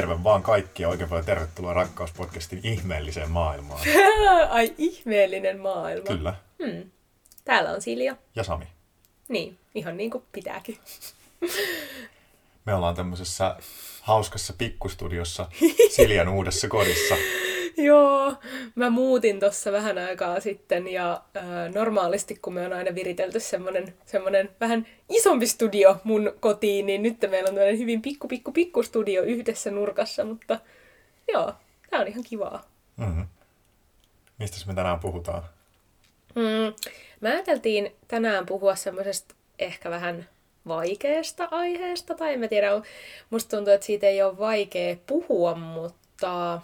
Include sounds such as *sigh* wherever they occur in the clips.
Terve vaan kaikki ja oikein paljon tervetuloa Rakkauspodcastin ihmeelliseen maailmaan. *laughs* Ai ihmeellinen maailma. Kyllä. Hmm. Täällä on Silja. Ja Sami. Niin, ihan niin kuin pitääkin. Me ollaan tämmöisessä hauskassa pikkustudiossa Siljan uudessa kodissa. *laughs* *laughs* Joo, mä muutin tuossa vähän aikaa sitten ja äh, normaalisti kun me on aina viritelty semmonen, semmonen vähän isompi studio mun kotiin, niin nyt meillä on tämmöinen hyvin pikku pikku pikku studio yhdessä nurkassa, mutta joo, tää on ihan kivaa. Mm-hmm. Mistä me tänään puhutaan? Mm, mä ajateltiin tänään puhua semmoisesta ehkä vähän vaikeasta aiheesta, tai en mä tiedä, musta tuntuu, että siitä ei ole vaikea puhua, mutta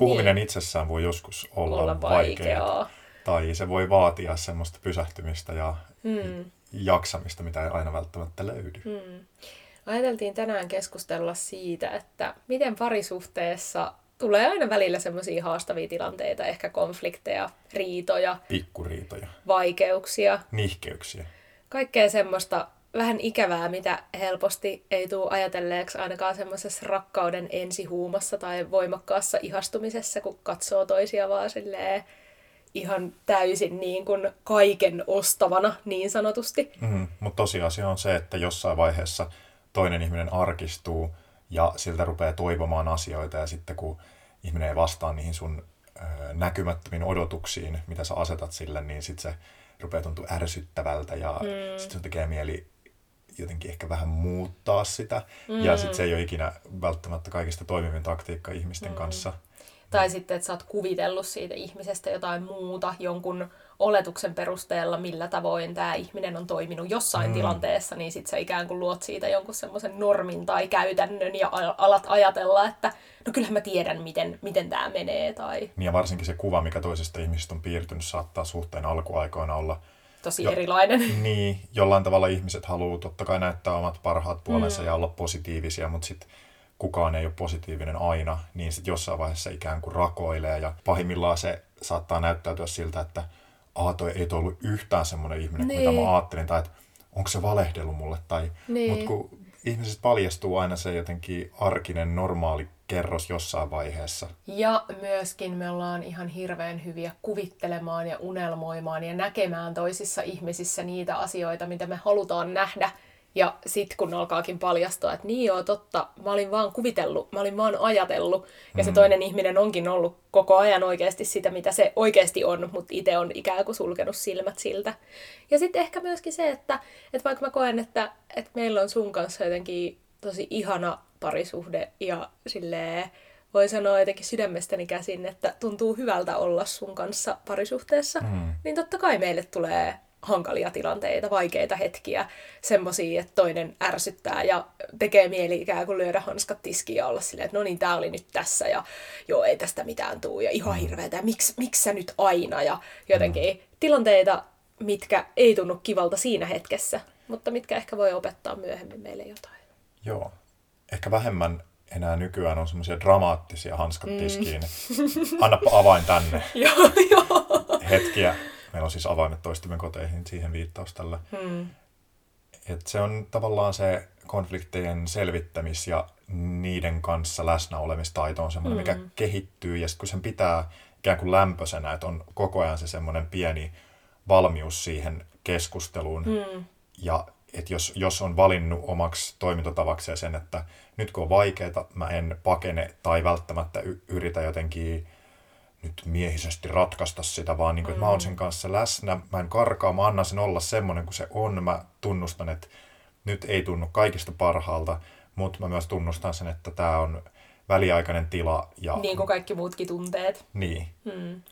Puhuminen niin. itsessään voi joskus olla, olla vaikeaa. vaikeaa. Tai se voi vaatia semmoista pysähtymistä ja hmm. jaksamista, mitä ei aina välttämättä löydy. Hmm. Ajateltiin tänään keskustella siitä, että miten parisuhteessa tulee aina välillä semmoisia haastavia tilanteita, ehkä konflikteja, riitoja, pikkuriitoja, vaikeuksia, nihkeyksiä. Kaikkea semmoista vähän ikävää, mitä helposti ei tule ajatelleeksi ainakaan semmoisessa rakkauden ensihuumassa tai voimakkaassa ihastumisessa, kun katsoo toisia vaan silleen ihan täysin niin kuin kaiken ostavana niin sanotusti. Mm, mutta tosiasia on se, että jossain vaiheessa toinen ihminen arkistuu ja siltä rupeaa toivomaan asioita ja sitten kun ihminen ei vastaa niihin sun näkymättömiin odotuksiin, mitä sä asetat sille, niin sitten se rupeaa tuntua ärsyttävältä ja mm. sitten sun tekee mieli jotenkin ehkä vähän muuttaa sitä. Mm. Ja sitten se ei ole ikinä välttämättä kaikista toimivin taktiikka ihmisten mm. kanssa. Tai mm. sitten, että sä oot kuvitellut siitä ihmisestä jotain muuta jonkun oletuksen perusteella, millä tavoin tämä ihminen on toiminut jossain mm. tilanteessa, niin sitten sä ikään kuin luot siitä jonkun semmoisen normin tai käytännön ja alat ajatella, että no kyllähän mä tiedän, miten, miten tämä menee. Tai... Niin ja varsinkin se kuva, mikä toisesta ihmisestä on piirtynyt, saattaa suhteen alkuaikoina olla tosi jo, erilainen. *laughs* Niin, jollain tavalla ihmiset haluaa totta kai näyttää omat parhaat puolensa mm. ja olla positiivisia, mutta sitten kukaan ei ole positiivinen aina, niin sitten jossain vaiheessa ikään kuin rakoilee ja pahimmillaan se saattaa näyttäytyä siltä, että aha, toi ei toi ollut yhtään semmoinen ihminen niin. kuin mitä mä ajattelin, tai että onko se valehdellut mulle, tai, niin. mutta kun ihmiset paljastuu aina se jotenkin arkinen, normaali kerros jossain vaiheessa. Ja myöskin me ollaan ihan hirveän hyviä kuvittelemaan ja unelmoimaan ja näkemään toisissa ihmisissä niitä asioita, mitä me halutaan nähdä. Ja sitten kun alkaakin paljastua, että niin joo, totta, mä olin vaan kuvitellut, mä olin vaan ajatellut. Ja mm. se toinen ihminen onkin ollut koko ajan oikeasti sitä, mitä se oikeasti on, mutta itse on ikään kuin sulkenut silmät siltä. Ja sitten ehkä myöskin se, että, että vaikka mä koen, että, että meillä on sun kanssa jotenkin tosi ihana parisuhde ja silleen voi sanoa jotenkin sydämestäni käsin, että tuntuu hyvältä olla sun kanssa parisuhteessa, mm. niin totta kai meille tulee hankalia tilanteita, vaikeita hetkiä, semmoisia, että toinen ärsyttää ja tekee mieli ikään kuin lyödä hanskat tiskiin ja olla silleen, että no niin, tää oli nyt tässä ja joo, ei tästä mitään tuu ja ihan mm. hirveetä ja miksi, miksi sä nyt aina ja jotenkin mm. tilanteita, mitkä ei tunnu kivalta siinä hetkessä, mutta mitkä ehkä voi opettaa myöhemmin meille jotain. Joo, ehkä vähemmän enää nykyään on semmoisia dramaattisia hanskat tiskiin. Mm. Annapa avain tänne. *laughs* joo, joo. Hetkiä. Meillä on siis avaimet toistimme koteihin, siihen viittaus tällä. Hmm. Et se on tavallaan se konfliktien selvittämis- ja niiden kanssa läsnä olemistaito on semmoinen, hmm. mikä kehittyy. Ja kun sen pitää ikään kuin lämpöisenä, että on koko ajan se semmoinen pieni valmius siihen keskusteluun. Hmm. Ja että jos, jos on valinnut omaksi toimintatavakseen sen, että nyt kun on vaikeaa, mä en pakene tai välttämättä y- yritä jotenkin nyt miehisesti ratkaista sitä, vaan niin kuin, että mä oon sen kanssa läsnä, mä en karkaa, mä annan sen olla semmoinen kuin se on, mä tunnustan, että nyt ei tunnu kaikista parhaalta, mutta mä myös tunnustan sen, että tämä on väliaikainen tila. Ja... Niin kuin kaikki muutkin tunteet. Niin. Hmm.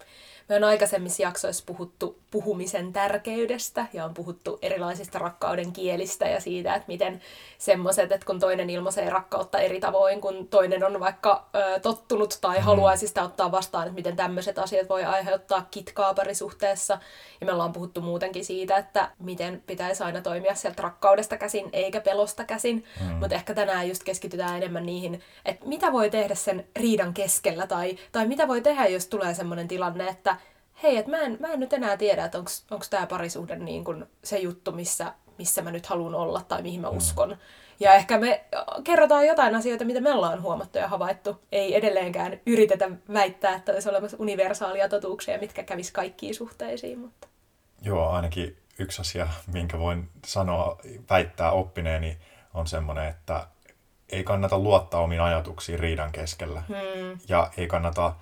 Me on aikaisemmissa jaksoissa puhuttu puhumisen tärkeydestä ja on puhuttu erilaisista rakkauden kielistä ja siitä, että miten semmoiset, että kun toinen ilmaisee rakkautta eri tavoin, kun toinen on vaikka ö, tottunut tai mm. haluaisi sitä ottaa vastaan, että miten tämmöiset asiat voi aiheuttaa kitkaa parisuhteessa. Ja me ollaan puhuttu muutenkin siitä, että miten pitäisi aina toimia sieltä rakkaudesta käsin eikä pelosta käsin. Mm. Mutta ehkä tänään just keskitytään enemmän niihin, että mitä voi tehdä sen riidan keskellä tai, tai mitä voi tehdä, jos tulee semmoinen tilanne, että hei, että mä en, mä en nyt enää tiedä, että onko tämä parisuhde niin kun se juttu, missä, missä mä nyt haluan olla tai mihin mä mm. uskon. Ja ehkä me kerrotaan jotain asioita, mitä me ollaan huomattu ja havaittu. Ei edelleenkään yritetä väittää, että olisi olemassa universaalia totuuksia, mitkä kävis kaikkiin suhteisiin. Mutta... Joo, ainakin yksi asia, minkä voin sanoa, väittää oppineeni, on semmoinen, että ei kannata luottaa omiin ajatuksiin riidan keskellä. Hmm. Ja ei kannata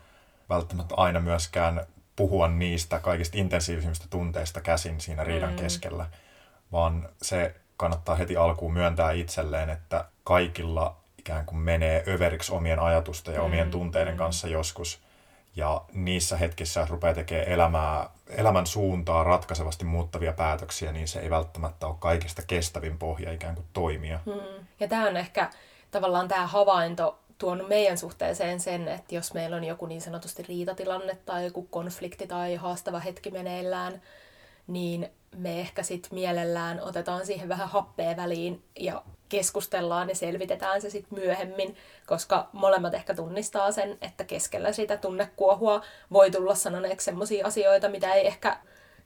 välttämättä aina myöskään puhua niistä kaikista intensiivisimmistä tunteista käsin siinä riidan hmm. keskellä, vaan se kannattaa heti alkuun myöntää itselleen, että kaikilla ikään kuin menee överiksi omien ajatusten ja omien mm, tunteiden mm. kanssa joskus. Ja niissä hetkissä, rupeaa tekemään elämää, elämän suuntaa ratkaisevasti muuttavia päätöksiä, niin se ei välttämättä ole kaikista kestävin pohja ikään kuin toimia. Mm. Ja tämä on ehkä tavallaan tämä havainto tuonut meidän suhteeseen sen, että jos meillä on joku niin sanotusti riitatilanne tai joku konflikti tai haastava hetki meneillään, niin me ehkä sitten mielellään otetaan siihen vähän happea väliin ja keskustellaan ja selvitetään se sitten myöhemmin, koska molemmat ehkä tunnistaa sen, että keskellä sitä tunnekuohua voi tulla sanoneeksi sellaisia asioita, mitä ei ehkä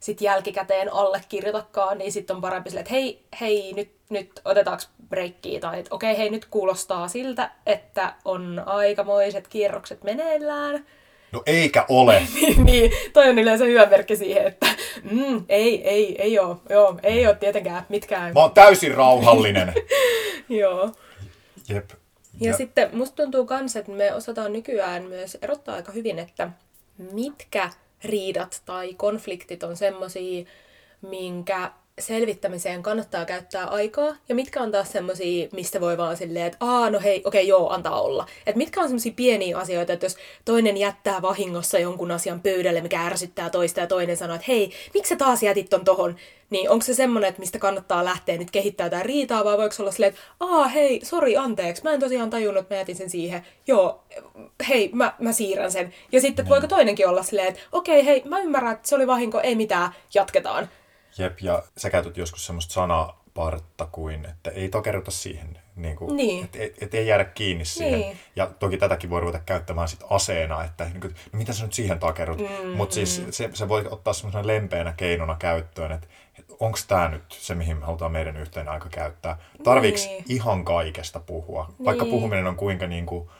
sitten jälkikäteen allekirjoitakaan, niin sitten on parempi sille, että hei, hei, nyt, nyt otetaanko breikkiä, tai että okei, hei, nyt kuulostaa siltä, että on aikamoiset kierrokset meneillään, No eikä ole. *laughs* niin, niin, toi on yleensä hyvä merkki siihen, että mm, ei, ei, ei ole, joo, ei ole tietenkään mitkään. Mä oon täysin rauhallinen. *laughs* joo. Jep. Ja, ja sitten musta tuntuu kans, että me osataan nykyään myös erottaa aika hyvin, että mitkä riidat tai konfliktit on semmosia, minkä selvittämiseen kannattaa käyttää aikaa, ja mitkä on taas semmosia, mistä voi vaan silleen, että aa, no hei, okei, okay, joo, antaa olla. Et mitkä on semmosia pieniä asioita, että jos toinen jättää vahingossa jonkun asian pöydälle, mikä ärsyttää toista, ja toinen sanoo, että hei, miksi sä taas jätit ton tohon, niin onko se semmonen, että mistä kannattaa lähteä nyt kehittää jotain riitaa, vai voiko olla silleen, että aa, hei, sori, anteeksi, mä en tosiaan tajunnut, että mä jätin sen siihen, joo, hei, mä, mä siirrän sen. Ja sitten voiko toinenkin olla silleen, että okei, okay, hei, mä ymmärrän, että se oli vahinko, ei mitään, jatketaan. Jep, ja sä käytät joskus semmoista sanapartta kuin, että ei takerruta siihen. Niin kuin, niin. Että et, et ei jäädä kiinni siihen. Niin. Ja toki tätäkin voi ruveta käyttämään sit aseena, että niin kuin, no mitä sä nyt siihen takerrut. Mm, Mutta siis mm. se, se voi ottaa semmoisena lempeänä keinona käyttöön, että onko tämä nyt se, mihin me halutaan meidän yhteinen aika käyttää. Tarviiko niin. ihan kaikesta puhua? Niin. Vaikka puhuminen on kuinka niin kuin,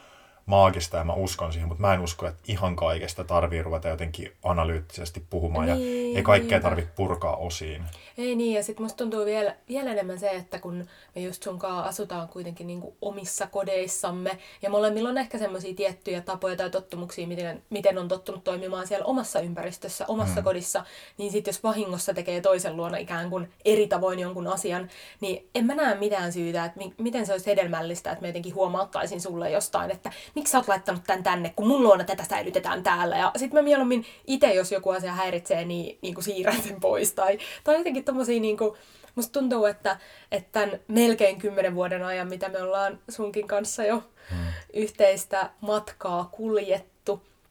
maagista ja mä uskon siihen, mutta mä en usko, että ihan kaikesta tarvii ruveta jotenkin analyyttisesti puhumaan niin, ja ei kaikkea tarvitse purkaa osiin. Ei niin, ja sitten musta tuntuu vielä, vielä enemmän se, että kun me just sunkaan asutaan kuitenkin niinku omissa kodeissamme ja molemmilla on ehkä semmoisia tiettyjä tapoja tai tottumuksia, miten, miten on tottunut toimimaan siellä omassa ympäristössä, omassa mm. kodissa, niin sitten jos vahingossa tekee toisen luona ikään kuin eri tavoin jonkun asian, niin en mä näe mitään syytä, että mi- miten se olisi hedelmällistä, että mä jotenkin huomauttaisin sulle jostain, että miksi sä oot laittanut tän tänne, kun mun luona tätä säilytetään täällä. Ja sitten mä mieluummin itse, jos joku asia häiritsee, niin, niin kuin siirrän sen pois. Tai, tai jotenkin tommosia niin kuin, musta tuntuu, että, että tämän melkein kymmenen vuoden ajan, mitä me ollaan sunkin kanssa jo hmm. yhteistä matkaa kuljettu,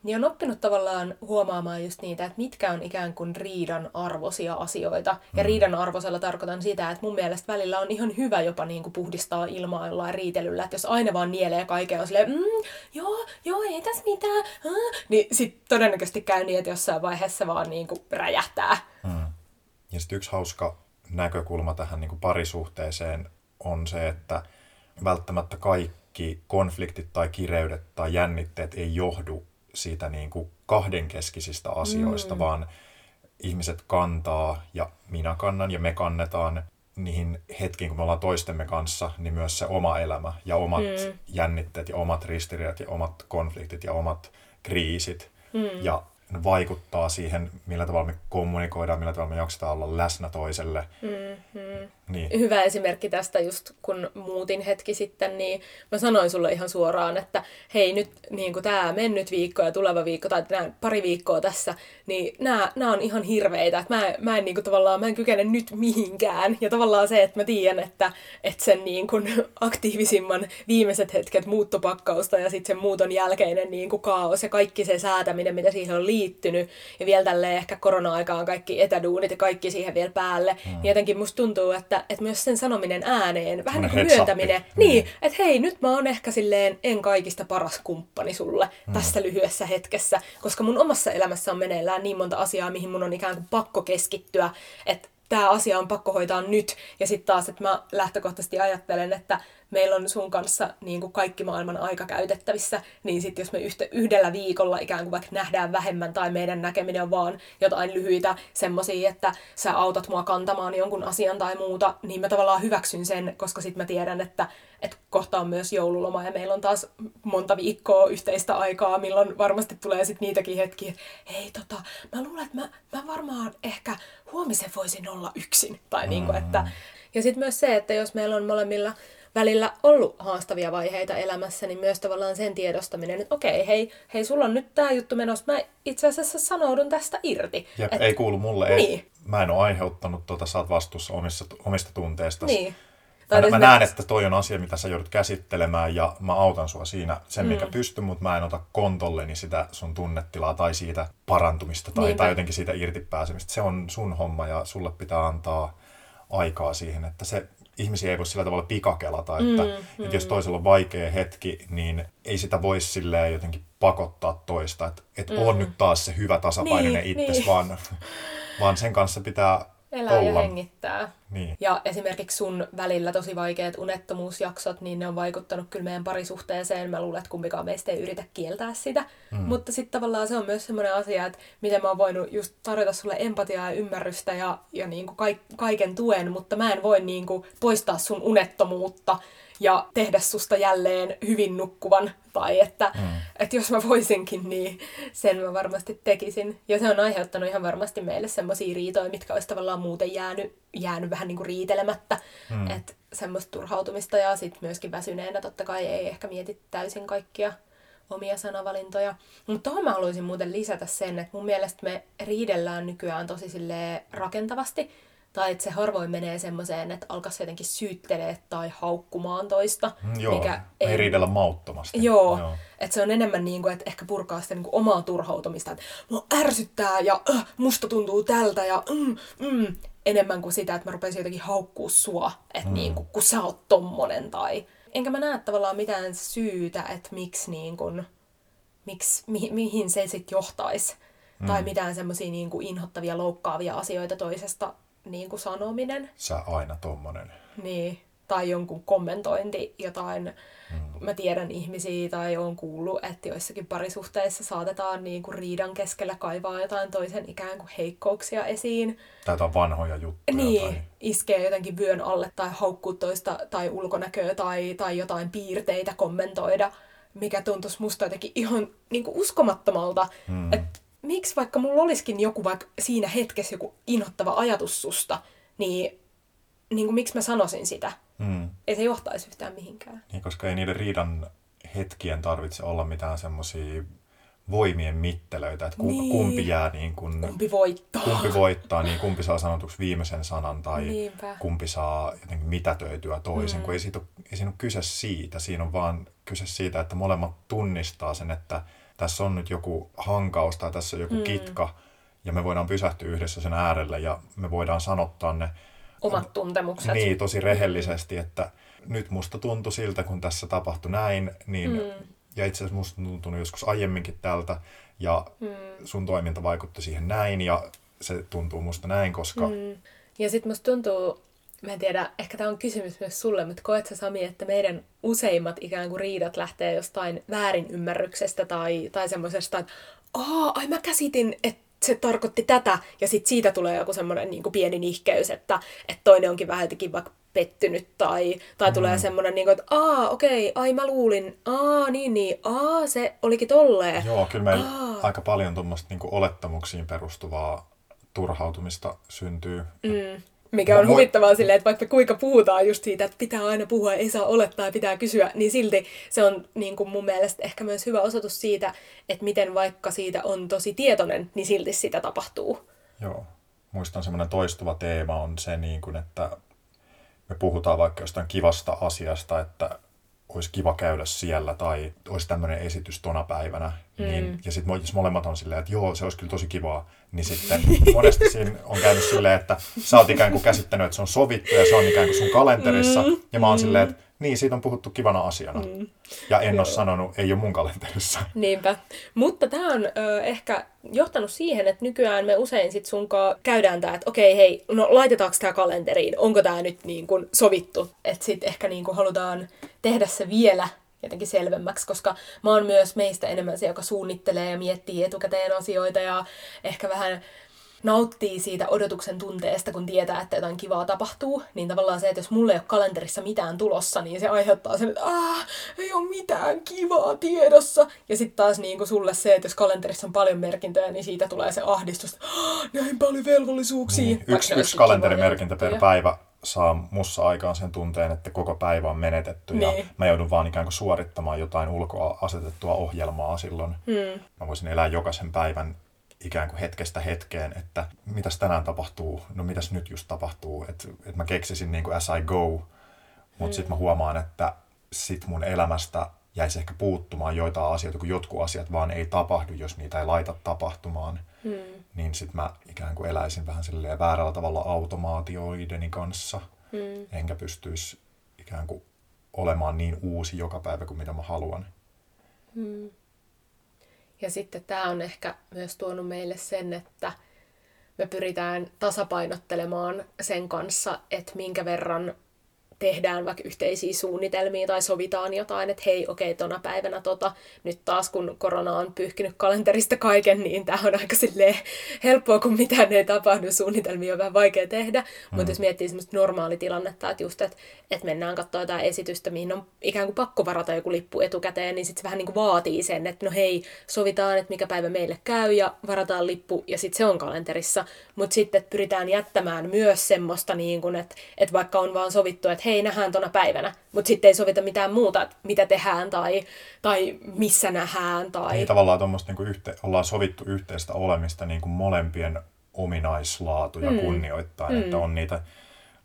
niin on oppinut tavallaan huomaamaan just niitä, että mitkä on ikään kuin riidan arvoisia asioita. Ja mm. riidan arvosella tarkoitan sitä, että mun mielestä välillä on ihan hyvä jopa niin kuin puhdistaa ilmaa jollain riitelyllä. Että jos aina vaan nielee kaikkea on silleen, mm, joo, joo, ei tässä mitään, äh, niin sit todennäköisesti käy niin, että jossain vaiheessa vaan niin kuin räjähtää. Mm. Ja sitten yksi hauska näkökulma tähän niin kuin parisuhteeseen on se, että välttämättä kaikki konfliktit tai kireydet tai jännitteet ei johdu siitä niin kuin kahdenkeskisistä asioista, mm. vaan ihmiset kantaa ja minä kannan ja me kannetaan niihin hetkiin, kun me ollaan toistemme kanssa, niin myös se oma elämä ja omat mm. jännitteet ja omat ristiriidat ja omat konfliktit ja omat kriisit. Mm. Ja vaikuttaa siihen, millä tavalla me kommunikoidaan, millä tavalla me jaksetaan olla läsnä toiselle. Mm-hmm. Niin. Hyvä esimerkki tästä just kun muutin hetki sitten, niin mä sanoin sulle ihan suoraan, että hei nyt niin tämä mennyt viikko ja tuleva viikko tai nämä pari viikkoa tässä, niin nämä, nämä on ihan hirveitä. Että mä, mä en niin kuin, tavallaan, mä en kykene nyt mihinkään. Ja tavallaan se, että mä tiedän, että, että sen niin kuin, *laughs* aktiivisimman viimeiset hetket muuttopakkausta ja sitten sen muuton jälkeinen niin kuin, kaos ja kaikki se säätäminen, mitä siihen on liittynyt. Ja vielä tälleen ehkä korona-aikaan kaikki etäduunit ja kaikki siihen vielä päälle. Mm. Niin jotenkin musta tuntuu, että, että myös sen sanominen ääneen, vähän niin kuin myöntäminen. Niin, että hei, nyt mä oon ehkä silleen en kaikista paras kumppani sulle mm. tässä lyhyessä hetkessä, koska mun omassa elämässä on meneillään niin monta asiaa, mihin mun on ikään kuin pakko keskittyä, että tämä asia on pakko hoitaa nyt. Ja sitten taas, että mä lähtökohtaisesti ajattelen, että meillä on sun kanssa niin kuin kaikki maailman aika käytettävissä, niin sitten jos me yhtä, yhdellä viikolla ikään kuin vaikka nähdään vähemmän tai meidän näkeminen on vaan jotain lyhyitä semmoisia, että sä autat mua kantamaan jonkun asian tai muuta, niin mä tavallaan hyväksyn sen, koska sitten mä tiedän, että, että kohta on myös joululoma ja meillä on taas monta viikkoa yhteistä aikaa, milloin varmasti tulee sitten niitäkin hetkiä, että hei tota, mä luulen, että mä, mä varmaan ehkä huomisen voisin olla yksin. Tai mm. niin kuin, että... Ja sitten myös se, että jos meillä on molemmilla välillä ollut haastavia vaiheita elämässä, niin myös tavallaan sen tiedostaminen, että okei, hei, hei sulla on nyt tämä juttu menossa, mä itse asiassa sanoudun tästä irti. Jep, Et, ei kuulu mulle, niin. ei, mä en ole aiheuttanut, tuota, sä oot vastuussa omista, omista tunteista. Niin. Tai mä, mä näen, että toi on asia, mitä sä joudut käsittelemään ja mä autan sua siinä sen, mikä mm. pystyn, mutta mä en ota kontolleni sitä sun tunnetilaa tai siitä parantumista tai, tai jotenkin siitä irti pääsemistä. Se on sun homma ja sulle pitää antaa aikaa siihen, että se ihmisiä ei voi sillä tavalla pikakelata, että, mm, mm. että jos toisella on vaikea hetki, niin ei sitä voi silleen jotenkin pakottaa toista, että et mm. on nyt taas se hyvä tasapainoinen niin, itses, niin. vaan, vaan sen kanssa pitää Elää olla. ja hengittää. Niin. Ja esimerkiksi sun välillä tosi vaikeat unettomuusjaksot, niin ne on vaikuttanut kyllä meidän parisuhteeseen. Mä luulen, että kumpikaan meistä ei yritä kieltää sitä. Mm. Mutta sitten tavallaan se on myös semmoinen asia, että miten mä oon voinut just tarjota sulle empatiaa ja ymmärrystä ja, ja niin kuin kaiken tuen, mutta mä en voi niin kuin poistaa sun unettomuutta ja tehdä susta jälleen hyvin nukkuvan. Tai että, mm. että jos mä voisinkin, niin sen mä varmasti tekisin. Ja se on aiheuttanut ihan varmasti meille semmoisia riitoja, mitkä olisi tavallaan muuten jäänyt, jäänyt vähän niin kuin riitelemättä. Mm. Että semmoista turhautumista ja sitten myöskin väsyneenä totta kai ei ehkä mieti täysin kaikkia omia sanavalintoja. Mutta tuohon mä haluaisin muuten lisätä sen, että mun mielestä me riidellään nykyään tosi rakentavasti tai että se harvoin menee semmoiseen, että alkaisi jotenkin syyttelee tai haukkumaan toista. Mm, joo, mikä ei, ei riidellä mauttomasti. Joo, joo. että se on enemmän niin kuin, että ehkä purkaa sitä niin kuin omaa turhautumista, että mua ärsyttää ja äh, musta tuntuu tältä ja mm, mm, enemmän kuin sitä, että mä rupesin jotenkin haukkuu sua, että mm. niin kuin, kun sä oot tommonen tai... Enkä mä näe tavallaan mitään syytä, että miksi niin kuin, miksi, mi, mihin se sitten johtaisi. Mm. Tai mitään semmoisia niin kuin inhottavia, loukkaavia asioita toisesta niin kuin sanominen. Sä aina tommonen. Niin, tai jonkun kommentointi, jotain, mm. mä tiedän ihmisiä tai on kuullut, että joissakin parisuhteissa saatetaan niin kuin riidan keskellä kaivaa jotain toisen ikään kuin heikkouksia esiin. Tai jotain vanhoja juttuja. Niin, tai... iskee jotenkin vyön alle tai haukkuu toista tai ulkonäköä tai, tai jotain piirteitä kommentoida, mikä tuntuisi musta jotenkin ihan niin kuin uskomattomalta, mm. että miksi vaikka mulla olisikin joku vaikka siinä hetkessä joku inhottava ajatus susta, niin, niin kuin miksi mä sanoisin sitä? Mm. Ei se johtaisi yhtään mihinkään. Niin, koska ei niiden riidan hetkien tarvitse olla mitään semmoisia voimien mittelöitä, että kumpi, niin. kumpi jää niin kuin, kumpi voittaa. Kumpi voittaa, niin kumpi saa sanotuksi viimeisen sanan tai Niinpä. kumpi saa jotenkin mitätöityä toisen, mm. kun ei, siitä ole, ei siinä ole kyse siitä, siinä on vaan kyse siitä, että molemmat tunnistaa sen, että tässä on nyt joku hankaus tai tässä on joku mm. kitka, ja me voidaan pysähtyä yhdessä sen äärelle ja me voidaan sanottaa ne omat tuntemukset. Niin, tosi rehellisesti, että nyt musta tuntui siltä, kun tässä tapahtui näin, niin, mm. ja itse asiassa musta tuntunut joskus aiemminkin tältä, ja mm. sun toiminta vaikutti siihen näin, ja se tuntuu musta näin, koska... Mm. Ja sitten musta tuntuu, mä en tiedä, ehkä tämä on kysymys myös sulle, mutta koet sä Sami, että meidän useimmat ikään kuin riidat lähtee jostain väärinymmärryksestä tai, tai semmoisesta, että Aa, ai mä käsitin, että se tarkoitti tätä, ja sitten siitä tulee joku semmoinen niin pieni nihkeys, että, että toinen onkin vähän jotenkin vaikka pettynyt, tai, tai mm. tulee semmoinen, niin kuin, että aa, okei, ai mä luulin, aa, niin, niin, aa, se olikin tolleen. Joo, kyllä meillä aika paljon tuommoista niin olettamuksiin perustuvaa turhautumista syntyy. Mm. Mikä on Moi. huvittavaa silleen, että vaikka kuinka puhutaan just siitä, että pitää aina puhua, ei saa olettaa ja pitää kysyä, niin silti se on niin kuin mun mielestä ehkä myös hyvä osoitus siitä, että miten vaikka siitä on tosi tietoinen, niin silti sitä tapahtuu. Joo. Muistan semmoinen toistuva teema on se, niin kuin, että me puhutaan vaikka jostain kivasta asiasta, että olisi kiva käydä siellä tai olisi tämmöinen esitys tona päivänä. Mm. Niin, ja sitten jos molemmat on silleen, että joo, se olisi kyllä tosi kivaa, niin sitten *laughs* monesti siinä on käynyt silleen, että sä oot ikään kuin käsittänyt, että se on sovittu ja se on ikään kuin sun kalenterissa. Mm. Ja mä oon mm. silleen, että Niin, siitä on puhuttu kivana asiana. Mm. Ja en ole sanonut, ei ole mun kalenterissa. *laughs* Niinpä. Mutta tämä on ö, ehkä johtanut siihen, että nykyään me usein sit sunkaan käydään tämä, että okei, hei, no laitetaanko tämä kalenteriin? Onko tämä nyt niin kuin sovittu? Että sitten ehkä niin kuin halutaan tehdä se vielä jotenkin selvemmäksi, koska mä oon myös meistä enemmän se, joka suunnittelee ja miettii etukäteen asioita ja ehkä vähän nauttii siitä odotuksen tunteesta, kun tietää, että jotain kivaa tapahtuu, niin tavallaan se, että jos mulle ei ole kalenterissa mitään tulossa, niin se aiheuttaa sen, että ah, ei ole mitään kivaa tiedossa. Ja sitten taas niin kuin sulle se, että jos kalenterissa on paljon merkintöjä, niin siitä tulee se ahdistus, että näin paljon velvollisuuksia. Niin, yksi, yksi kalenterimerkintä per päivä saa mussa aikaan sen tunteen, että koko päivä on menetetty niin. ja mä joudun vaan ikään kuin suorittamaan jotain ulkoa asetettua ohjelmaa silloin. Hmm. Mä voisin elää jokaisen päivän ikään kuin hetkestä hetkeen, että mitäs tänään tapahtuu, no mitäs nyt just tapahtuu, että et mä keksisin niin kuin as I go, mutta mm. sitten mä huomaan, että sit mun elämästä jäisi ehkä puuttumaan joitain asioita, kun jotkut asiat vaan ei tapahdu, jos niitä ei laita tapahtumaan. Mm. Niin sitten mä ikään kuin eläisin vähän silleen väärällä tavalla automaatioideni kanssa. Mm. Enkä pystyisi ikään kuin olemaan niin uusi joka päivä kuin mitä mä haluan. Mm. Ja sitten tämä on ehkä myös tuonut meille sen, että me pyritään tasapainottelemaan sen kanssa, että minkä verran tehdään vaikka yhteisiä suunnitelmia tai sovitaan jotain, että hei, okei, tona päivänä tota, nyt taas kun korona on pyyhkinyt kalenterista kaiken, niin tämä on aika silleen helppoa, kun mitään ei tapahdu, suunnitelmia on vähän vaikea tehdä, mm. mutta jos miettii semmoista normaalitilannetta, että just, että, että mennään katsoa jotain esitystä, mihin on ikään kuin pakko varata joku lippu etukäteen, niin sitten se vähän niin kuin vaatii sen, että no hei, sovitaan, että mikä päivä meille käy ja varataan lippu ja sitten se on kalenterissa, mutta sitten pyritään jättämään myös semmoista, niin kuin, että, että vaikka on vaan sovittu, että hei, nähdään tuona päivänä, mutta sitten ei sovita mitään muuta, että mitä tehdään tai, tai missä nähdään. Tai... Niin tavallaan tuommoista niin yhte, ollaan sovittu yhteistä olemista niin kuin molempien ominaislaatuja mm. kunnioittain, mm. että on niitä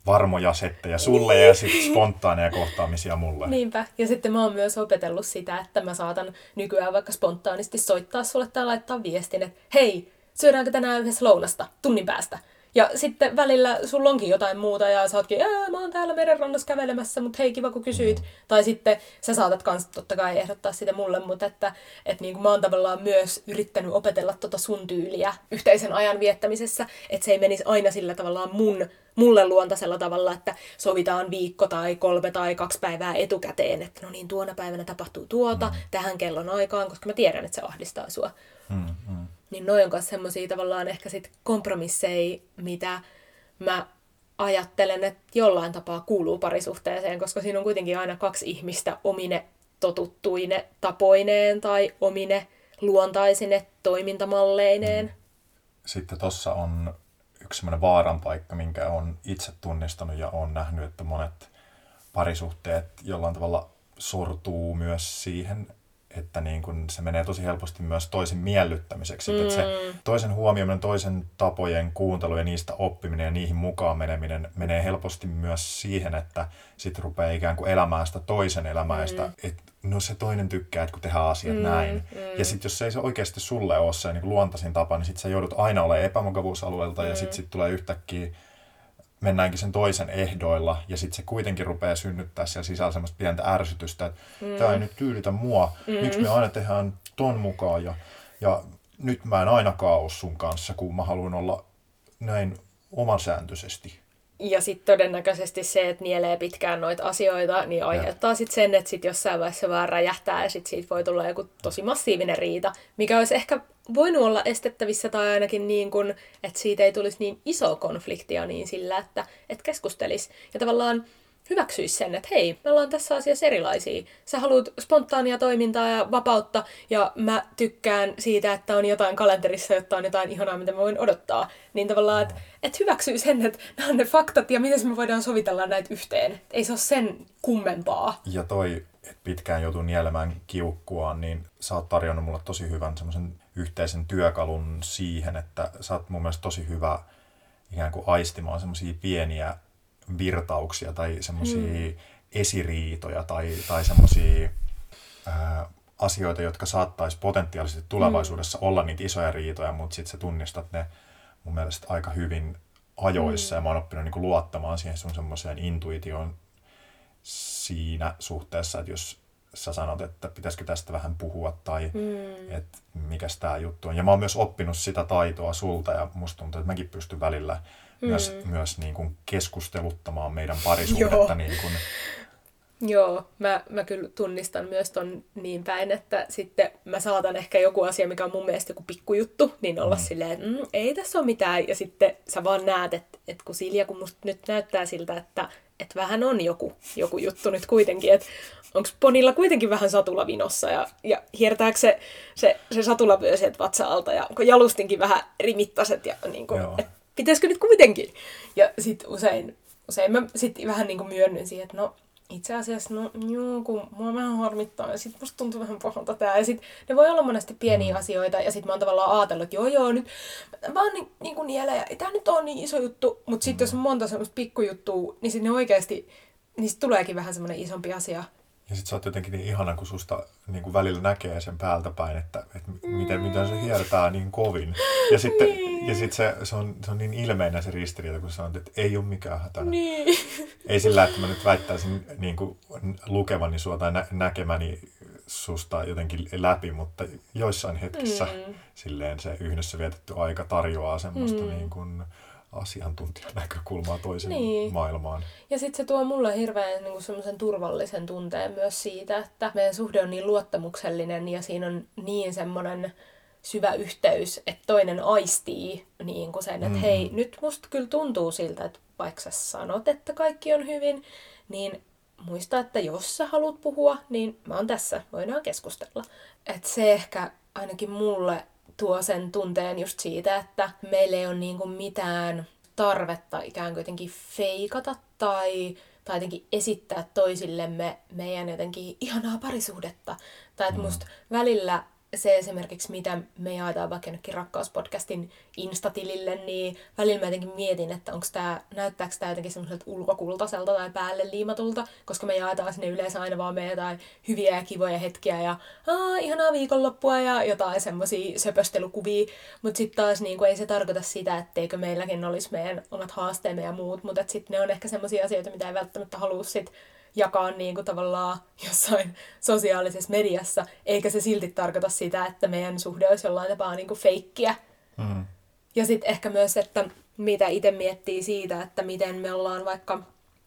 varmoja settejä sulle ja sitten spontaaneja kohtaamisia mulle. Niinpä. Ja sitten mä oon myös opetellut sitä, että mä saatan nykyään vaikka spontaanisti soittaa sulle tai laittaa viestin, että hei, syödäänkö tänään yhdessä lounasta tunnin päästä? Ja sitten välillä sulla onkin jotain muuta ja sä ootkin, mä oon täällä merenrannassa kävelemässä, mutta hei kiva kun kysyit. Mm. Tai sitten sä saatat kans totta kai ehdottaa sitä mulle, mutta että, että niin kuin mä oon tavallaan myös yrittänyt opetella tota sun tyyliä yhteisen ajan viettämisessä, että se ei menisi aina sillä tavallaan mun mulle luontaisella tavalla, että sovitaan viikko tai kolme tai kaksi päivää etukäteen, että no niin, tuona päivänä tapahtuu tuota, mm. tähän kellon aikaan, koska mä tiedän, että se ahdistaa sua. Mm, mm. Niin noin on myös semmoisia tavallaan ehkä sit kompromisseja, mitä mä ajattelen, että jollain tapaa kuuluu parisuhteeseen, koska siinä on kuitenkin aina kaksi ihmistä omine totuttuine tapoineen tai omine luontaisine toimintamalleineen. Mm. Sitten tuossa on yksi semmoinen vaaran paikka, minkä on itse tunnistanut ja on nähnyt, että monet parisuhteet jollain tavalla sortuu myös siihen, että niin kun se menee tosi helposti myös toisen miellyttämiseksi. Mm. Että se mm. toisen huomioiminen, toisen tapojen kuuntelu ja niistä oppiminen ja niihin mukaan meneminen menee helposti myös siihen, että sitten rupeaa ikään kuin elämään sitä toisen elämää mm. sitä, että no se toinen tykkää, että kun tehdään asiat mm. näin. Mm. Ja sitten jos se ei se oikeasti sulle ole se niin luontaisin tapa, niin sitten sä joudut aina olemaan epämukavuusalueelta mm. ja sitten sit tulee yhtäkkiä mennäänkin sen toisen ehdoilla, ja sitten se kuitenkin rupeaa synnyttää siellä sisällä semmoista pientä ärsytystä, että mm. tämä ei nyt tyylitä mua, mm. miksi me aina tehdään ton mukaan, ja, ja nyt mä en ainakaan ole sun kanssa, kun mä haluan olla näin omasääntöisesti. Ja sitten todennäköisesti se, että nielee pitkään noita asioita, niin aiheuttaa sitten sen, että sitten jossain vaiheessa vaan räjähtää ja sitten siitä voi tulla joku tosi massiivinen riita, mikä olisi ehkä voinut olla estettävissä tai ainakin niin kuin, että siitä ei tulisi niin iso konfliktia niin sillä, että, että keskustelisi. Ja tavallaan hyväksyisi sen, että hei, me ollaan tässä asiassa erilaisia. Sä haluat spontaania toimintaa ja vapautta, ja mä tykkään siitä, että on jotain kalenterissa, jotta on jotain ihanaa, mitä mä voin odottaa. Niin tavallaan, että et hyväksyy sen, että *laughs* nämä on ne faktat, ja miten me voidaan sovitella näitä yhteen. Ei se ole sen kummempaa. Ja toi, että pitkään joutuu nielemään kiukkua, niin sä oot tarjonnut mulle tosi hyvän semmoisen yhteisen työkalun siihen, että sä oot mun mielestä tosi hyvä ikään kuin aistimaan semmoisia pieniä virtauksia tai semmoisia mm. esiriitoja tai, tai semmoisia asioita, jotka saattaisi potentiaalisesti tulevaisuudessa mm. olla niitä isoja riitoja, mutta sitten sä tunnistat ne mun mielestä aika hyvin ajoissa mm. ja mä oon oppinut niin luottamaan siihen sun semmoiseen intuitioon siinä suhteessa, että jos sä sanot, että pitäisikö tästä vähän puhua tai mm. että mikä tämä juttu on. Ja mä oon myös oppinut sitä taitoa sulta ja musta tuntuu, että mäkin pystyn välillä mm. myös, myös niin kuin keskusteluttamaan meidän parisuhdetta niin kuin *laughs* Joo, mä, mä kyllä tunnistan myös ton niin päin, että sitten mä saatan ehkä joku asia, mikä on mun mielestä joku pikkujuttu, niin olla mm. silleen, että mm, ei tässä ole mitään. Ja sitten sä vaan näet, että, että kun Silja, kun musta nyt näyttää siltä, että, että vähän on joku, joku juttu nyt kuitenkin, että onko Ponilla kuitenkin vähän satula vinossa ja, ja hiertääkö se, se, se satula myös sieltä vatsa-alta ja onko jalustinkin vähän rimittaset ja niin kuin, että pitäisikö nyt kuitenkin. Ja sitten usein, usein mä sitten vähän niin kuin myönnyn siihen, että no itse asiassa, no joo, kun mua vähän harmittaa ja sit musta tuntuu vähän pahalta tää. Ja sit ne voi olla monesti pieniä mm. asioita ja sit mä oon tavallaan ajatellut, että joo joo, nyt vaan niin, niin kuin niellä ja ei tää nyt ole niin iso juttu. Mut sit mm. jos on monta semmoista pikkujuttua, niin sitten ne oikeesti, niin sit tuleekin vähän semmoinen isompi asia. Ja sit sä oot jotenkin niin ihana, kun susta niin kuin välillä näkee sen päältä päin, että, että miten, mm. miten se hiertää niin kovin. Ja sitten niin. ja sit se, se, on, se on niin ilmeinen se ristiriita, kun sanot, että ei ole mikään hätänä. Niin. *laughs* Ei sillä, että mä nyt väittäisin niin kuin lukevani sua tai nä- näkemäni susta jotenkin läpi, mutta joissain hetkissä mm. silleen se yhdessä vietetty aika tarjoaa semmoista mm. niin kuin, asiantuntijan *laughs* näkökulmaa toisen niin. maailmaan. Ja sitten se tuo mulle hirveän niin semmoisen turvallisen tunteen myös siitä, että meidän suhde on niin luottamuksellinen ja siinä on niin semmoinen syvä yhteys, että toinen aistii niin kuin sen, että mm. hei, nyt musta kyllä tuntuu siltä, että vaikka sä sanot, että kaikki on hyvin, niin muista, että jos sä haluat puhua, niin mä oon tässä, voidaan keskustella. Että se ehkä ainakin mulle tuo sen tunteen just siitä, että meillä ei ole niinku mitään tarvetta ikään kuin jotenkin feikata tai, tai jotenkin esittää toisillemme meidän jotenkin ihanaa parisuhdetta. Tai että mm. musta välillä se esimerkiksi, mitä me jaetaan vaikka jonnekin rakkauspodcastin instatilille, niin välillä mä jotenkin mietin, että onko tämä, näyttääkö tämä jotenkin semmoiselta ulkokultaiselta tai päälle liimatulta, koska me jaetaan sinne yleensä aina vaan meidän jotain hyviä ja kivoja hetkiä ja Aa, ihanaa viikonloppua ja jotain semmoisia söpöstelukuvia, mutta sitten taas niin ei se tarkoita sitä, etteikö meilläkin olisi meidän omat haasteemme ja muut, mutta sitten ne on ehkä semmoisia asioita, mitä ei välttämättä halua sitten jakaa niin kuin tavallaan jossain sosiaalisessa mediassa, eikä se silti tarkoita sitä, että meidän suhde olisi jollain tapaa niin kuin feikkiä. Mm. Ja sitten ehkä myös, että mitä itse miettii siitä, että miten me ollaan vaikka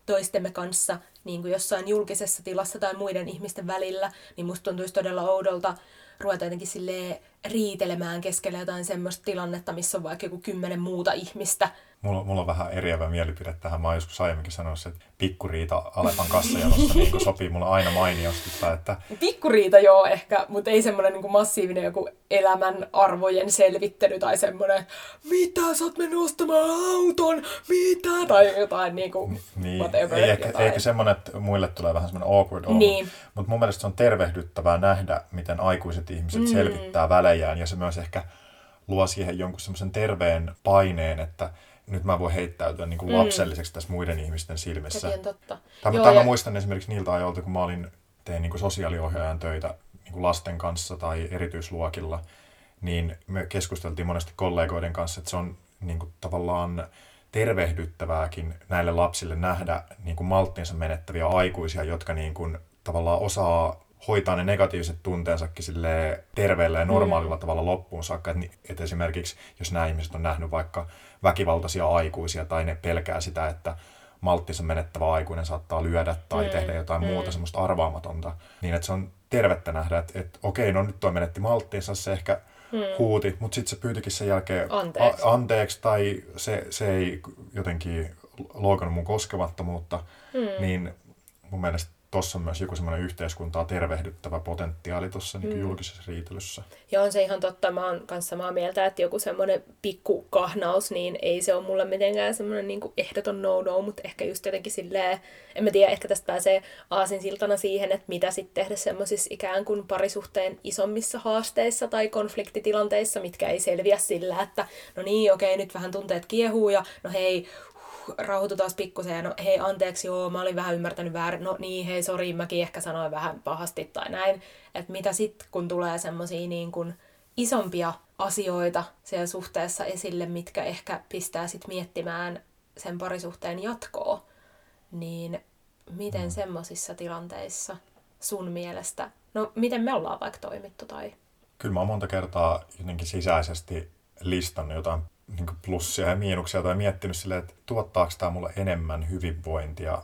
toistemme kanssa niin kuin jossain julkisessa tilassa tai muiden ihmisten välillä, niin musta tuntuisi todella oudolta ruveta jotenkin silleen riitelemään keskellä jotain semmoista tilannetta, missä on vaikka joku kymmenen muuta ihmistä, Mulla, mulla on vähän eriävä mielipide tähän. Mä oon joskus aiemminkin sanonut, että pikkuriita Alepan kassajalossa niin sopii mulla aina mainiosti. Tai että... Pikkuriita joo ehkä, mutta ei semmoinen niin massiivinen joku elämän arvojen selvittely tai semmoinen, mitä sä oot mennyt ostamaan auton, mitä, tai jotain niin kuin, niin, whatever, ei ehkä, jotain. Eikä semmoinen, että muille tulee vähän semmoinen awkward olo. Niin. Mutta mun mielestä se on tervehdyttävää nähdä, miten aikuiset ihmiset mm. selvittää välejään ja se myös ehkä luo siihen jonkun semmoisen terveen paineen, että nyt mä voin heittäytyä niin kuin mm. lapselliseksi tässä muiden ihmisten silmissä. Sekin totta. Tämä, Joo, ja... mä muistan esimerkiksi niiltä ajoilta, kun mä olin, tein niin kuin sosiaaliohjaajan töitä niin kuin lasten kanssa tai erityisluokilla, niin me keskusteltiin monesti kollegoiden kanssa, että se on niin kuin tavallaan tervehdyttävääkin näille lapsille nähdä niin kuin malttinsa menettäviä aikuisia, jotka niin kuin tavallaan osaa hoitaa ne negatiiviset tunteensakin sille terveellä ja normaalilla mm. tavalla loppuun saakka. Että, että esimerkiksi jos nämä ihmiset on nähnyt vaikka väkivaltaisia aikuisia tai ne pelkää sitä, että malttinsa menettävä aikuinen saattaa lyödä tai mm. tehdä jotain mm. muuta semmoista arvaamatonta, niin että se on tervettä nähdä, että, että okei, no nyt toi menetti malttinsa, se ehkä mm. huuti, mutta sitten se pyytikin sen jälkeen anteeksi, a- anteeksi tai se, se ei jotenkin loukannut mun koskemattomuutta, mm. niin mun mielestä tuossa on myös joku semmoinen yhteiskuntaa tervehdyttävä potentiaali tuossa niin mm. julkisessa riitelyssä. Ja on se ihan totta, mä oon kanssa samaa mieltä, että joku semmoinen pikku kahnaus, niin ei se ole mulle mitenkään semmoinen niin ehdoton no-no, mutta ehkä just jotenkin silleen, en mä tiedä, ehkä tästä pääsee aasinsiltana siihen, että mitä sitten tehdä semmoisissa ikään kuin parisuhteen isommissa haasteissa tai konfliktitilanteissa, mitkä ei selviä sillä, että no niin, okei, nyt vähän tunteet kiehuu ja no hei, rauhoitu taas pikkusen ja no hei anteeksi, joo, mä olin vähän ymmärtänyt väärin, no niin, hei sori, mäkin ehkä sanoin vähän pahasti tai näin. Että mitä sitten, kun tulee semmoisia niin kuin isompia asioita siellä suhteessa esille, mitkä ehkä pistää sitten miettimään sen parisuhteen jatkoa, niin miten mm. semmoisissa tilanteissa sun mielestä, no miten me ollaan vaikka toimittu tai... Kyllä mä oon monta kertaa jotenkin sisäisesti listannut jotain niin plussia ja miinuksia tai miettinyt silleen, että tuottaako tämä mulle enemmän hyvinvointia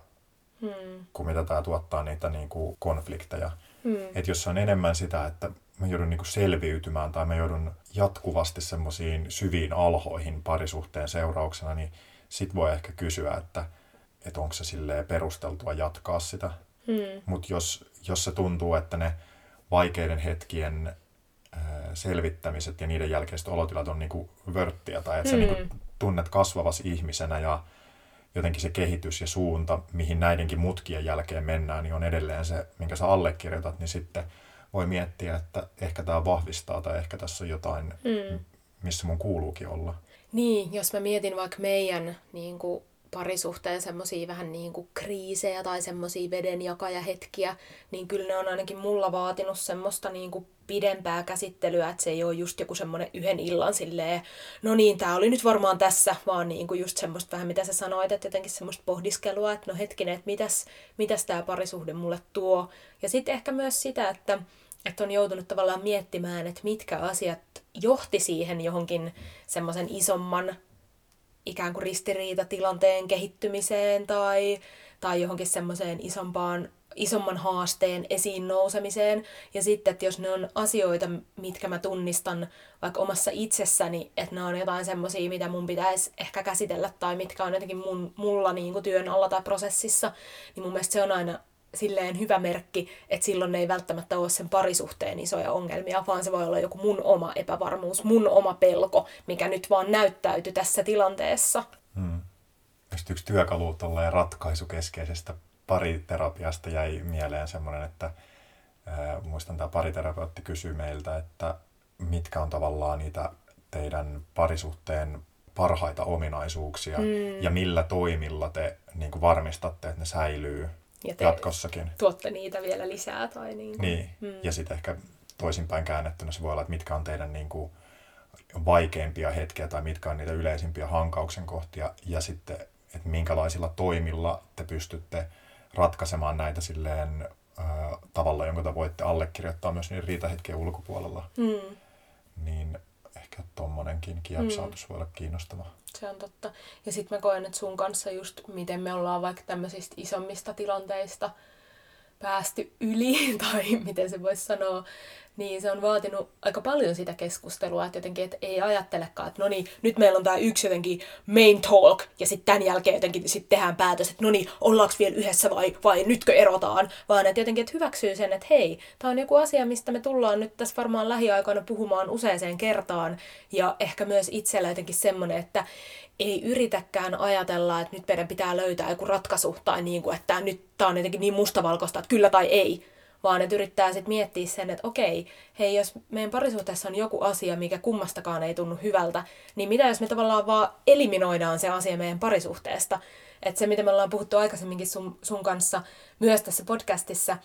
hmm. kuin mitä tämä tuottaa niitä niin kuin konflikteja. Hmm. Että jos se on enemmän sitä, että mä joudun niin kuin selviytymään tai mä joudun jatkuvasti semmoisiin syviin alhoihin parisuhteen seurauksena, niin sit voi ehkä kysyä, että, että onko se silleen perusteltua jatkaa sitä. Hmm. Mutta jos, jos se tuntuu, että ne vaikeiden hetkien selvittämiset ja niiden jälkeiset olotilat on niinku vörttiä tai että mm. sä niinku tunnet kasvavas ihmisenä ja jotenkin se kehitys ja suunta, mihin näidenkin mutkien jälkeen mennään, niin on edelleen se, minkä sä allekirjoitat, niin sitten voi miettiä, että ehkä tämä vahvistaa tai ehkä tässä on jotain, mm. missä mun kuuluukin olla. Niin, jos mä mietin vaikka meidän niin kuin parisuhteen semmoisia vähän niin kuin kriisejä tai semmoisia vedenjakajahetkiä, niin kyllä ne on ainakin mulla vaatinut semmoista niin kuin pidempää käsittelyä, että se ei ole just joku semmoinen yhden illan silleen, no niin, tämä oli nyt varmaan tässä, vaan niin kuin just semmoista vähän mitä sä sanoit, että jotenkin semmoista pohdiskelua, että no hetkinen, että mitäs, mitäs tämä parisuhde mulle tuo. Ja sitten ehkä myös sitä, että, että on joutunut tavallaan miettimään, että mitkä asiat johti siihen johonkin semmoisen isomman ikään kuin ristiriitatilanteen kehittymiseen tai, tai johonkin semmoiseen isompaan isomman haasteen esiin nousemiseen. Ja sitten, että jos ne on asioita, mitkä mä tunnistan vaikka omassa itsessäni, että ne on jotain semmoisia, mitä mun pitäisi ehkä käsitellä tai mitkä on jotenkin mun, mulla niin kuin työn alla tai prosessissa, niin mun mielestä se on aina silleen hyvä merkki, että silloin ei välttämättä ole sen parisuhteen isoja ongelmia, vaan se voi olla joku mun oma epävarmuus, mun oma pelko, mikä nyt vaan näyttäytyy tässä tilanteessa. Hmm. Yksi työkalu ratkaisukeskeisestä pariterapiasta jäi mieleen semmoinen, että ää, muistan tämä pariterapeutti kysyi meiltä, että mitkä on tavallaan niitä teidän parisuhteen parhaita ominaisuuksia mm. ja millä toimilla te niin kuin varmistatte, että ne säilyy ja te jatkossakin. tuotte niitä vielä lisää. Tai niin, niin. Mm. ja sitten ehkä toisinpäin käännettynä se voi olla, että mitkä on teidän niin kuin vaikeimpia hetkiä tai mitkä on niitä yleisimpiä hankauksen kohtia ja sitten, että minkälaisilla toimilla te pystytte ratkaisemaan näitä silleen äh, tavalla, jonka te voitte allekirjoittaa myös niin riitahetkien ulkopuolella. Mm. Niin ehkä tommonenkin kiepsautus mm. voi olla kiinnostava. Se on totta. Ja sitten mä koen, että sun kanssa just miten me ollaan vaikka tämmöisistä isommista tilanteista päästy yli, *laughs* tai miten se voisi sanoa, niin se on vaatinut aika paljon sitä keskustelua, että jotenkin että ei ajattelekaan, että no niin, nyt meillä on tämä yksi jotenkin main talk, ja sitten tämän jälkeen jotenkin sit tehdään päätös, että no niin, ollaanko vielä yhdessä vai, vai nytkö erotaan, vaan että jotenkin että hyväksyy sen, että hei, tämä on joku asia, mistä me tullaan nyt tässä varmaan lähiaikoina puhumaan useaseen kertaan, ja ehkä myös itsellä jotenkin semmoinen, että ei yritäkään ajatella, että nyt meidän pitää löytää joku ratkaisu, tai niin kuin, että nyt tämä on jotenkin niin mustavalkoista, että kyllä tai ei, vaan että yrittää sitten miettiä sen, että okei, hei, jos meidän parisuhteessa on joku asia, mikä kummastakaan ei tunnu hyvältä, niin mitä jos me tavallaan vaan eliminoidaan se asia meidän parisuhteesta? Että se, mitä me ollaan puhuttu aikaisemminkin sun, sun kanssa myös tässä podcastissa,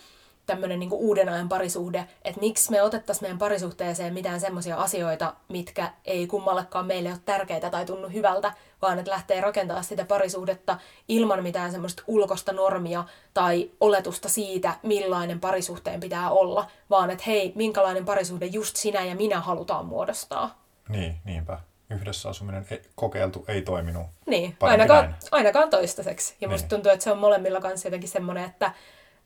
tämmöinen niin uuden ajan parisuhde, että miksi me otettaisiin meidän parisuhteeseen mitään semmoisia asioita, mitkä ei kummallekaan meille ole tärkeitä tai tunnu hyvältä, vaan että lähtee rakentamaan sitä parisuhdetta ilman mitään semmoista ulkosta normia tai oletusta siitä, millainen parisuhteen pitää olla, vaan että hei, minkälainen parisuhde just sinä ja minä halutaan muodostaa. Niin, niinpä. Yhdessä asuminen ei, kokeiltu ei toiminut. Niin, ainakaan, ainakaan toistaiseksi. Ja niin. musta tuntuu, että se on molemmilla kanssa jotenkin semmoinen, että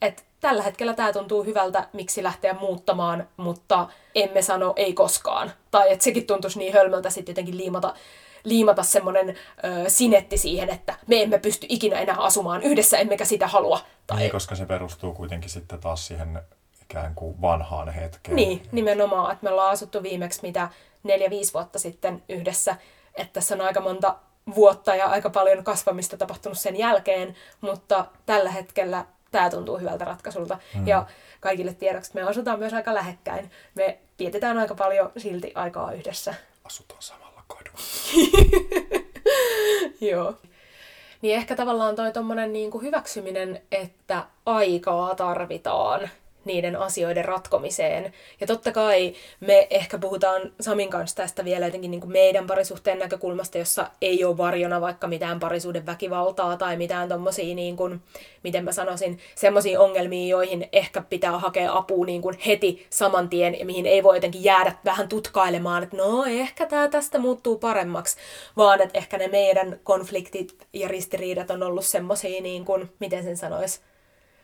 että tällä hetkellä tämä tuntuu hyvältä, miksi lähteä muuttamaan, mutta emme sano ei koskaan. Tai että sekin tuntuisi niin hölmöltä sitten jotenkin liimata, liimata semmoinen ö, sinetti siihen, että me emme pysty ikinä enää asumaan yhdessä, emmekä sitä halua. Tai... Niin, koska se perustuu kuitenkin sitten taas siihen ikään kuin vanhaan hetkeen. Niin, nimenomaan, että me ollaan asuttu viimeksi mitä neljä-viisi vuotta sitten yhdessä, että tässä on aika monta vuotta ja aika paljon kasvamista tapahtunut sen jälkeen, mutta tällä hetkellä tämä tuntuu hyvältä ratkaisulta. Mm. Ja kaikille tiedoksi, me asutaan myös aika lähekkäin. Me vietetään aika paljon silti aikaa yhdessä. Asutaan kadulla. *laughs* Joo. Niin ehkä tavallaan toi tommonen niin kuin hyväksyminen, että aikaa tarvitaan, niiden asioiden ratkomiseen. Ja totta kai me ehkä puhutaan Samin kanssa tästä vielä jotenkin niin kuin meidän parisuhteen näkökulmasta, jossa ei ole varjona vaikka mitään parisuuden väkivaltaa tai mitään tommosia, niin kuin, miten mä sanoisin, semmoisia ongelmia, joihin ehkä pitää hakea apua niin kuin heti saman tien, ja mihin ei voi jotenkin jäädä vähän tutkailemaan, että no ehkä tämä tästä muuttuu paremmaksi, vaan että ehkä ne meidän konfliktit ja ristiriidat on ollut semmoisia, niin kuin, miten sen sanoisi,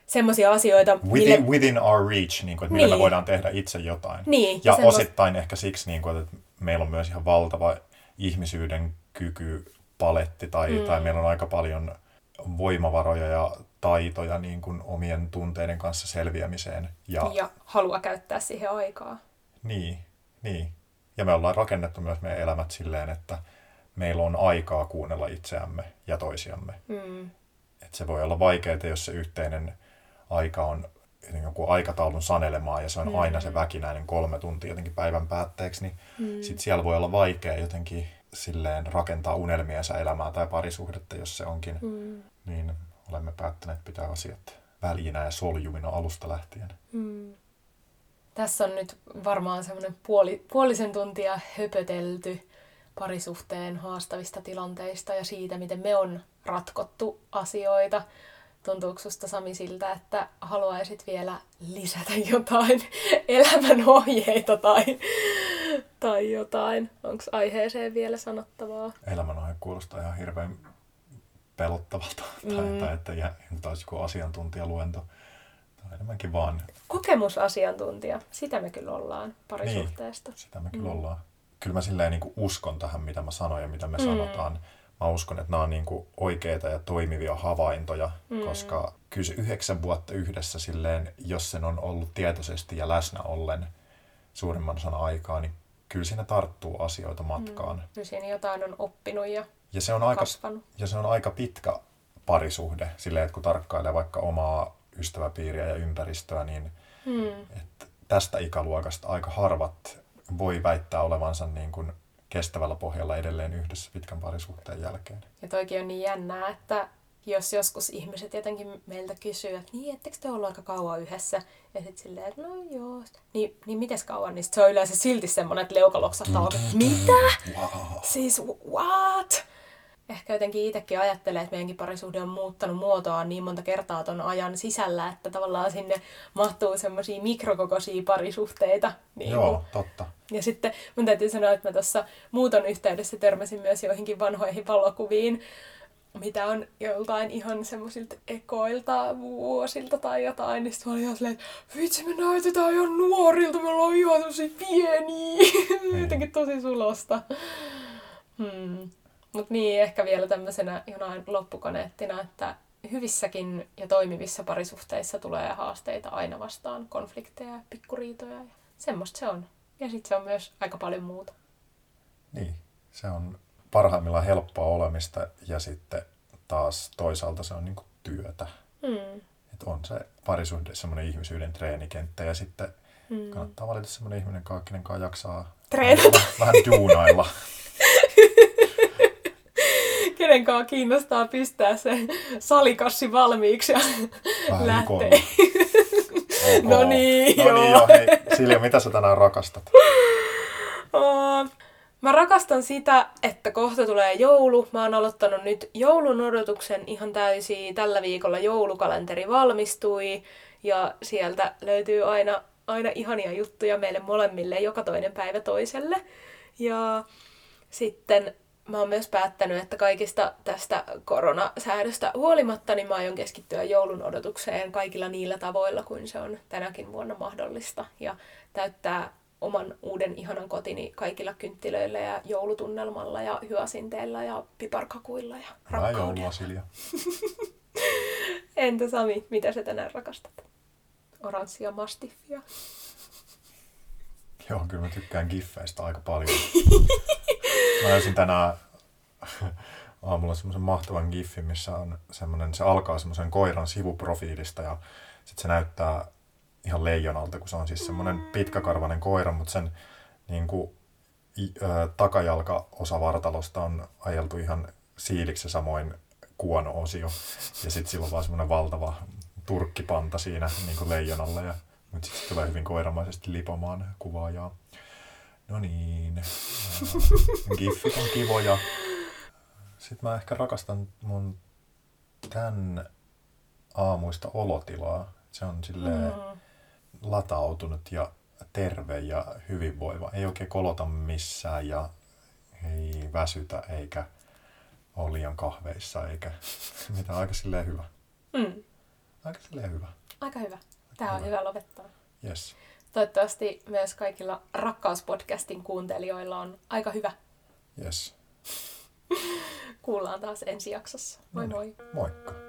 semmoisia asioita. Within, mille... within our reach, niin kuin, että millä niin. me voidaan tehdä itse jotain. Niin, ja semmos... osittain ehkä siksi, niin kuin, että meillä on myös ihan valtava ihmisyyden kyky paletti tai, mm. tai meillä on aika paljon voimavaroja ja taitoja niin kuin omien tunteiden kanssa selviämiseen. Ja, ja halua käyttää siihen aikaa. Niin, niin. Ja me ollaan rakennettu myös meidän elämät silleen, että meillä on aikaa kuunnella itseämme ja toisiamme. Mm. Et se voi olla vaikeaa, jos se yhteinen aika on joku aikataulun sanelemaa ja se on mm. aina se väkinäinen kolme tuntia jotenkin päivän päätteeksi, niin mm. sit siellä voi olla vaikea jotenkin silleen rakentaa unelmiensa elämää tai parisuhdetta, jos se onkin. Mm. Niin olemme päättäneet pitää asiat väljinä ja soljumina alusta lähtien. Mm. Tässä on nyt varmaan semmoinen puoli, puolisen tuntia höpötelty parisuhteen haastavista tilanteista ja siitä, miten me on ratkottu asioita. Tuntuuko susta Sami siltä, että haluaisit vielä lisätä jotain *laughs* elämän ohjeita tai, tai jotain? Onko aiheeseen vielä sanottavaa? Elämän ohje kuulostaa ihan hirveän pelottavalta. *laughs* Mm. Tai, tai että taas joku asiantuntijaluento. Tai enemmänkin vaan... Kokemusasiantuntija. Sitä me kyllä ollaan parisuhteesta. Niin, sitä me kyllä mm. ollaan. Kyllä mä silleen niin uskon tähän, mitä mä sanoin ja mitä me mm. sanotaan mä uskon, että nämä on niin kuin oikeita ja toimivia havaintoja, mm. koska kyllä se yhdeksän vuotta yhdessä silleen, jos sen on ollut tietoisesti ja läsnä ollen suurimman osan aikaa, niin kyllä siinä tarttuu asioita matkaan. Mm. Kyllä siinä jotain on oppinut ja, ja se on aika, Ja se on aika pitkä parisuhde, silleen, että kun tarkkailee vaikka omaa ystäväpiiriä ja ympäristöä, niin mm. että tästä ikäluokasta aika harvat voi väittää olevansa niin kuin kestävällä pohjalla edelleen yhdessä pitkän parisuhteen jälkeen. Ja toikin on niin jännää, että jos joskus ihmiset jotenkin meiltä kysyy, että niin, ettekö te ollut aika kauan yhdessä? Ja sitten silleen, että no joo. Niin, niin mites kauan? Niin se on yleensä silti semmoinen, että leuka loksahtaa, että mitä? Wow. Siis what? Ehkä jotenkin itsekin ajattelee, että meidänkin parisuhde on muuttanut muotoaan niin monta kertaa ton ajan sisällä, että tavallaan sinne mahtuu semmoisia mikrokokoisia parisuhteita. Niin Joo, kuin. totta. Ja sitten mun täytyy sanoa, että mä tuossa muuton yhteydessä törmäsin myös joihinkin vanhoihin valokuviin, mitä on joltain ihan semmoisilta ekoilta vuosilta tai jotain, niin sitten mä olin ihan silleen, että vitsi me näytetään ihan nuorilta, me ollaan ihan tosi pieniä, mm. *laughs* jotenkin tosi sulosta. Hmm. Mutta niin, ehkä vielä tämmöisenä jonain loppukoneettina, että hyvissäkin ja toimivissa parisuhteissa tulee haasteita aina vastaan, konflikteja ja pikkuriitoja. Ja semmoista se on. Ja sitten se on myös aika paljon muuta. Niin, se on parhaimmillaan helppoa olemista ja sitten taas toisaalta se on niinku työtä. Mm. Et on se parisuhde semmoinen ihmisyyden treenikenttä ja sitten mm. kannattaa valita semmoinen ihminen, kenen kanssa jaksaa Treenata. Vähän, vähän duunailla. *laughs* kenen kanssa kiinnostaa pistää se salikassi valmiiksi ja lähtee. *laughs* no niin, no joo. Niin joo. Hei, Silja, mitä sä tänään rakastat? *laughs* Oh, mä rakastan sitä, että kohta tulee joulu. Mä oon aloittanut nyt joulun odotuksen ihan täysin. Tällä viikolla joulukalenteri valmistui ja sieltä löytyy aina, aina ihania juttuja meille molemmille joka toinen päivä toiselle. Ja sitten mä oon myös päättänyt, että kaikista tästä koronasäädöstä huolimatta, niin mä aion keskittyä joulun odotukseen kaikilla niillä tavoilla, kuin se on tänäkin vuonna mahdollista. Ja täyttää oman uuden ihanan kotini kaikilla kynttilöillä ja joulutunnelmalla ja hyasinteilla ja piparkakuilla ja rakkaudella. Silja. *laughs* Entä Sami, mitä sä tänään rakastat? Oranssia mastiffia. Joo, kyllä mä tykkään giffeistä aika paljon. *laughs* Mä löysin tänään aamulla semmoisen mahtavan giffin, missä on semmoinen, se alkaa semmoisen koiran sivuprofiilista ja sitten se näyttää ihan leijonalta, kun se on siis semmoinen pitkäkarvainen koira, mutta sen niin kuin, ö, takajalka-osa vartalosta on ajeltu ihan siiliksi samoin kuono-osio. Ja sitten sillä on vaan semmoinen valtava turkkipanta siinä niin kuin leijonalla ja Mutta sitten tulee hyvin koiramaisesti lipomaan kuvaajaa. No niin, äh, giffit on kivoja. Sitten mä ehkä rakastan mun tän aamuista olotilaa. Se on silleen mm. latautunut ja terve ja hyvinvoiva. Ei oikein kolota missään ja ei väsytä eikä ole liian kahveissa eikä *laughs* mitään. Aika silleen hyvä. Mm. Aika silleen hyvä. Aika hyvä. Tämä on hyvä lopettaa. Yes. Toivottavasti myös kaikilla rakkauspodcastin kuuntelijoilla on aika hyvä. Yes. *laughs* Kuullaan taas ensi jaksossa. Moi moi. Moikka.